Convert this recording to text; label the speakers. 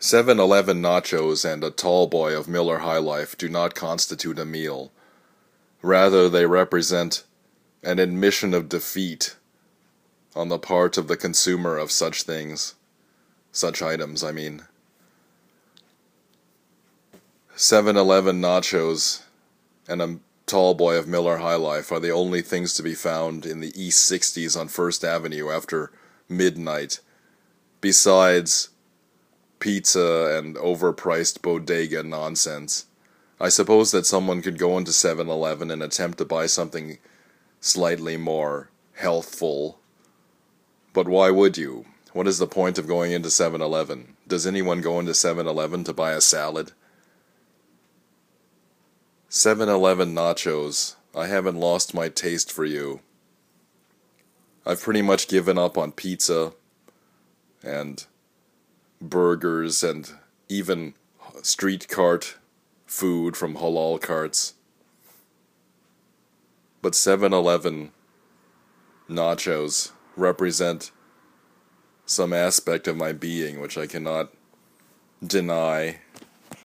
Speaker 1: 7 Eleven nachos and a tall boy of Miller High Life do not constitute a meal. Rather, they represent an admission of defeat on the part of the consumer of such things. Such items, I mean. 7 Eleven nachos and a tall boy of Miller High Life are the only things to be found in the East 60s on First Avenue after midnight, besides pizza and overpriced bodega nonsense. I suppose that someone could go into 7 Eleven and attempt to buy something slightly more healthful. But why would you? What is the point of going into 7 Eleven? Does anyone go into 7 Eleven to buy a salad? 7 Eleven nachos. I haven't lost my taste for you. I've pretty much given up on pizza and burgers and even street cart food from halal carts. But 7 Eleven nachos represent some aspect of my being which I cannot deny